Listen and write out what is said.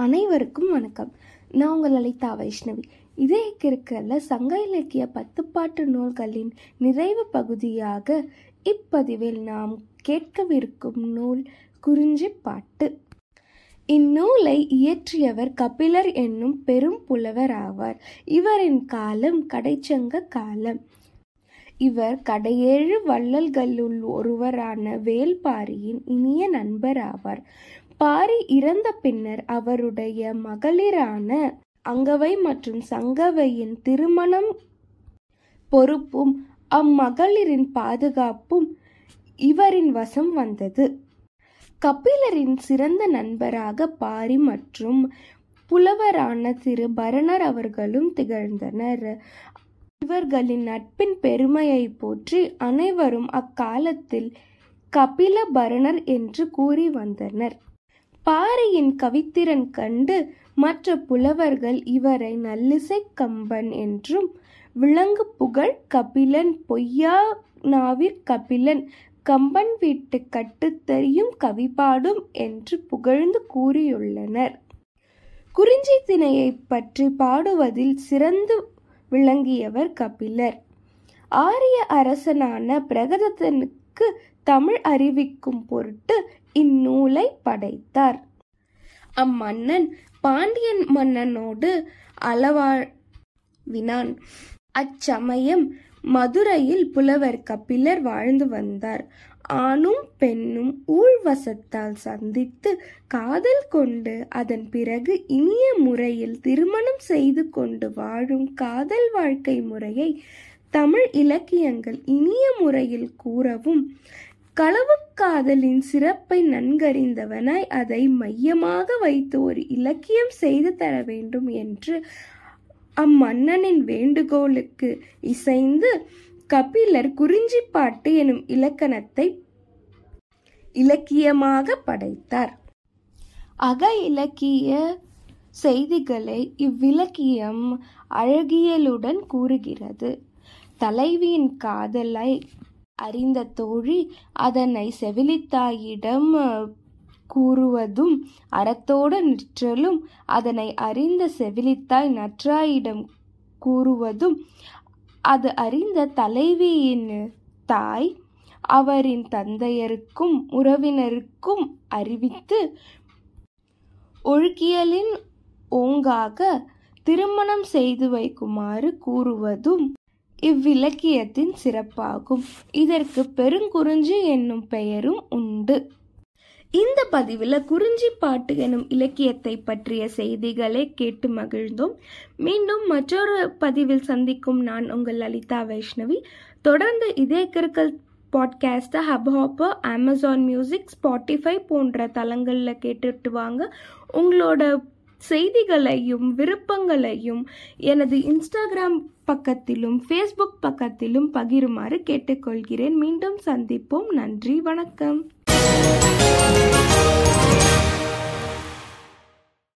அனைவருக்கும் வணக்கம். நான் உங்கள் லலிதா வைஷ்ணவி. இதே கிறுக்கல்ல சங்க இலக்கிய பத்துப்பாட்டு நூல்களின் நிறைவு பகுதியாக இப்பதிவில் நாம் கேட்கவிருக்கும் நூல் குறிஞ்சிப்பாட்டு இந்நூலை இயற்றியவர் கபிலர் என்னும் பெரும் புலவர் ஆவார். இவரின் காலம் கடைச்சங்க காலம். இவர் கடையேழு வள்ளல்களுள் ஒருவரான வேல்பாரியின் இனிய நண்பர் ஆவார். பாரி இறந்த பின்னர் அவருடைய மகளிரான அங்கவை மற்றும் சங்கவையின் திருமணம் பொறுப்பும் அம்மகளிரின் பாதுகாப்பும் இவரின் வசம் வந்தது. கபிலரின் சிறந்த நண்பராக பாரி மற்றும் புலவரான திரு பரணர் அவர்களும் திகழ்ந்தனர். இவர்களின் நட்பின் பெருமையை போற்றி அனைவரும் அக்காலத்தில் கபில பரணர் என்று கூறி வந்தனர். பாரியின் கவித்திறன் கண்டு மற்ற புலவர்கள் இவரை நல்லிசை கம்பன் என்றும் விலங்கு புகழ் கபிலன் பொய்யா நாவிற் கபிலன் கம்பன் வீட்டு கட்டுத்தறியும் கவிபாடும் என்று புகழ்ந்து கூறியுள்ளனர். குறிஞ்சி திணையை பற்றி பாடுவதில் சிறந்து விளங்கியவர் கபிலர். ஆரிய அரசனான பிரகதத்தனுக்கு தமிழ் அறிவிக்கும் பொருட்டு இந்நூலை படைத்தார். அம்மன்னன் பாண்டியன் மன்னனோடு அளவாழ்வினான். அச்சமயம் மதுரையில் புலவர் கபிலர் வாழ்ந்து வந்தார். ஆணும் பெண்ணும் ஊழ்வசத்தால் சந்தித்து காதல் கொண்டு அதன் பிறகு இனிய முறையில் திருமணம் செய்து கொண்டு வாழும் காதல் வாழ்க்கை முறையை தமிழ் இலக்கியங்கள் இனிய முறையில் கூறவும் களவு காதலின் சிறப்பை நன்கறிந்தவனாய் அதை மையமாக வைத்து ஒரு இலக்கியம் செய்து தர வேண்டும் என்று அம்மன்னனின் வேண்டுகோளுக்கு இசைந்து கபிலர் குறிஞ்சிப்பாட்டு எனும் இலக்கணத்தை இலக்கியமாக படைத்தார். அக இலக்கிய செய்திகளை இவ்விலக்கியம் அழகியலுடன் கூறுகிறது. தலைவியின் காதலை அறிந்த தோழி அதனை செவிலித்தாயிடம் கூறுவதும் அறத்தோடு நிற்றலும் அதனை அறிந்த செவிலித்தாய் நற்றாயிடம் கூறுவதும் அது அறிந்த தலைவியின் தாய் அவரின் தந்தையருக்கும் உறவினருக்கும் அறிவித்து ஒழுக்கியலின் ஓங்காக திருமணம் செய்து வைக்குமாறு கூறுவதும் இவ்விலக்கியத்தின் சிறப்பாகும். இதற்கு பெருங்குறிஞ்சி என்னும் பெயரும் உண்டு. இந்த பதிவில் குறிஞ்சி பாட்டு எனும் இலக்கியத்தை பற்றிய செய்திகளை கேட்டு மகிழ்ந்தோம். மீண்டும் மற்றொரு பதிவில் சந்திக்கும் நான் உங்கள் லலிதா வைஷ்ணவி. தொடர்ந்து இதே கிறுக்கல் பாட்காஸ்ட்டை ஹப்ஹாப்பர் அமேசான் மியூசிக் ஸ்பாட்டிஃபை போன்ற தளங்களில் கேட்டுட்டு வாங்க. உங்களோட செய்திகளையும் விருப்பங்களையும் எனது இன்ஸ்டாகிராம் பக்கத்திலும் ஃபேஸ்புக் பக்கத்திலும் பகிருமாறு கேட்டுக்கொள்கிறேன். மீண்டும் சந்திப்போம். நன்றி. வணக்கம்.